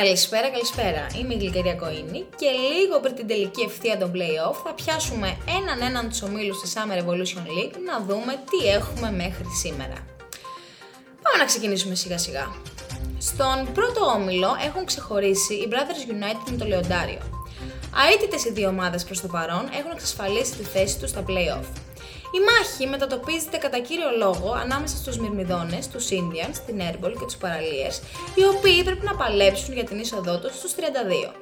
Καλησπέρα, καλησπέρα. Είμαι η Γλυκερία Κοίνη και λίγο πριν την τελική ευθεία των play-off θα πιάσουμε έναν έναν τους ομίλους της Summer Evolution League να δούμε τι έχουμε μέχρι σήμερα. Πάμε να ξεκινήσουμε σιγά σιγά. Στον πρώτο όμιλο έχουν ξεχωρίσει οι Brothers United με το Λεοντάριο. Αίτητες οι δύο ομάδες προς το παρόν έχουν εξασφαλίσει τη θέση τους στα play-off. Η μάχη μετατοπίζεται κατά κύριο λόγο ανάμεσα στους Μυρμηδόνες, τους Indians, την Airball και τους Paraliers, οι οποίοι πρέπει να παλέψουν για την είσοδό τους στους 32.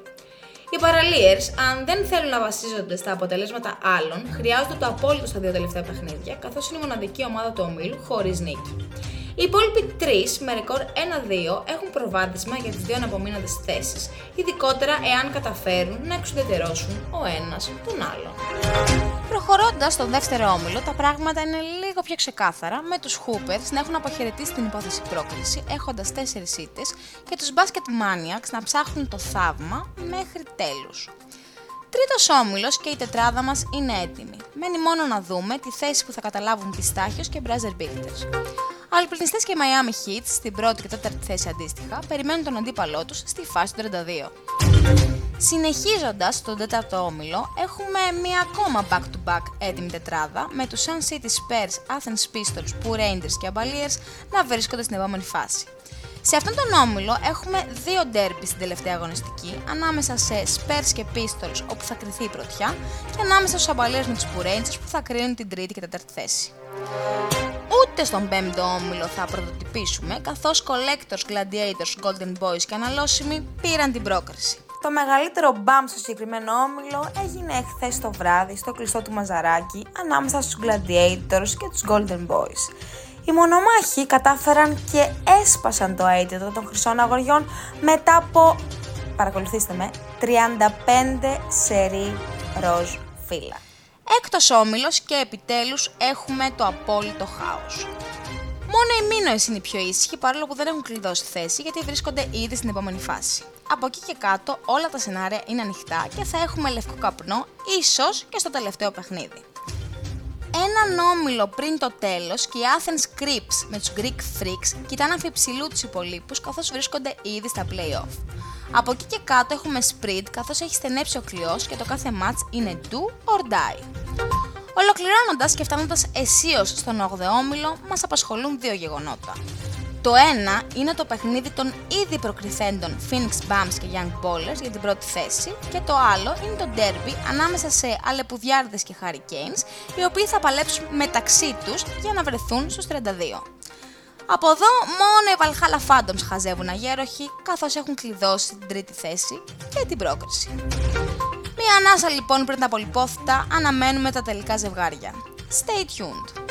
Οι Paraliers, αν δεν θέλουν να βασίζονται στα αποτελέσματα άλλων, χρειάζονται το απόλυτο στα δύο τελευταία παιχνίδια, καθώς είναι η μοναδική ομάδα του ομίλου χωρίς νίκη. Οι υπόλοιποι τρεις με ρεκόρ 1-2 έχουν προβάδισμα για τις δύο αναπομείνοντε θέσεις, ειδικότερα εάν καταφέρουν να εξουδετερώσουν ο ένας τον άλλον. Προχωρώντας στον δεύτερο όμιλο, τα πράγματα είναι λίγο πιο ξεκάθαρα, με τους Hoopers να έχουν αποχαιρετήσει την υπόθεση πρόκληση έχοντας 4 ήττες και τους Basket Maniacs να ψάχνουν το θαύμα μέχρι τέλους. Τρίτος όμιλος και η τετράδα μας είναι έτοιμη. Μένει μόνο να δούμε τη θέση που θα καταλάβουν Πιστάχιο και Brazzer Builders. Αλπινιστέ και Miami Heat στην πρώτη και τέταρτη θέση αντίστοιχα περιμένουν τον αντίπαλό τους στη φάση του 32. Συνεχίζοντας τον τέταρτο όμιλο, έχουμε μία ακόμα back-to-back έτοιμη τετράδα με τους Sun City Spurs, Athens Pistols, που Rangers και Avaliers να βρίσκονται στην επόμενη φάση. Σε αυτόν τον όμιλο έχουμε δύο derby στην τελευταία αγωνιστική, ανάμεσα σε Spurs και Pistols όπου θα κρυθεί η πρωτιά και ανάμεσα στους Avaliers με τους Rangers που θα κρίνουν την τρίτη και τέταρτη θέση. Ούτε στον πέμπτο όμιλο θα πρωτοτυπήσουμε, καθώς Collectors, Gladiators, Golden Boys και Αναλώσιμοι πήραν την πρόκριση. Το μεγαλύτερο μπαμ στο συγκεκριμένο όμιλο έγινε εχθές το βράδυ στο κλειστό του Μαζαράκι ανάμεσα στους Gladiators και τους Golden Boys. Οι μονομάχοι κατάφεραν και έσπασαν το αίτητο των χρυσών αγοριών μετά από, παρακολουθήστε με, 35 σερί ροζ φύλλα. Έκτος όμιλος και επιτέλους έχουμε το απόλυτο χάος. Μόνο οι Μίνωες είναι οι πιο ήσυχοι παρόλο που δεν έχουν κλειδώσει θέση γιατί βρίσκονται ήδη στην επόμενη φάση. Από εκεί και κάτω όλα τα σενάρια είναι ανοιχτά και θα έχουμε λευκό καπνό ίσως και στο τελευταίο παιχνίδι. Έναν όμιλο πριν το τέλος και οι Athens Crips με τους Greek Freaks κοιτάνε αμφιψηλού τους υπολείπους καθώς βρίσκονται ήδη στα play-off. Από εκεί και κάτω έχουμε sprint καθώς έχει στενέψει ο κλειός και το κάθε match είναι do or die. Ολοκληρώνοντας και φτάνοντας αισίως στον 8ο όμιλο, μας απασχολούν δύο γεγονότα. Το ένα είναι το παιχνίδι των ήδη προκριθέντων Phoenix Bums και Young Ballers για την πρώτη θέση και το άλλο είναι το derby ανάμεσα σε Αλεπουδιάρδες και Hurricanes οι οποίοι θα παλέψουν μεταξύ τους για να βρεθούν στους 32. Από εδώ μόνο οι Valhalla Phantoms χαζεύουν αγέροχοι καθώς έχουν κλειδώσει την τρίτη θέση και την πρόκριση. Μία ανάσα λοιπόν πριν τα πολυπόθητα αναμένουμε τα τελικά ζευγάρια. Stay tuned!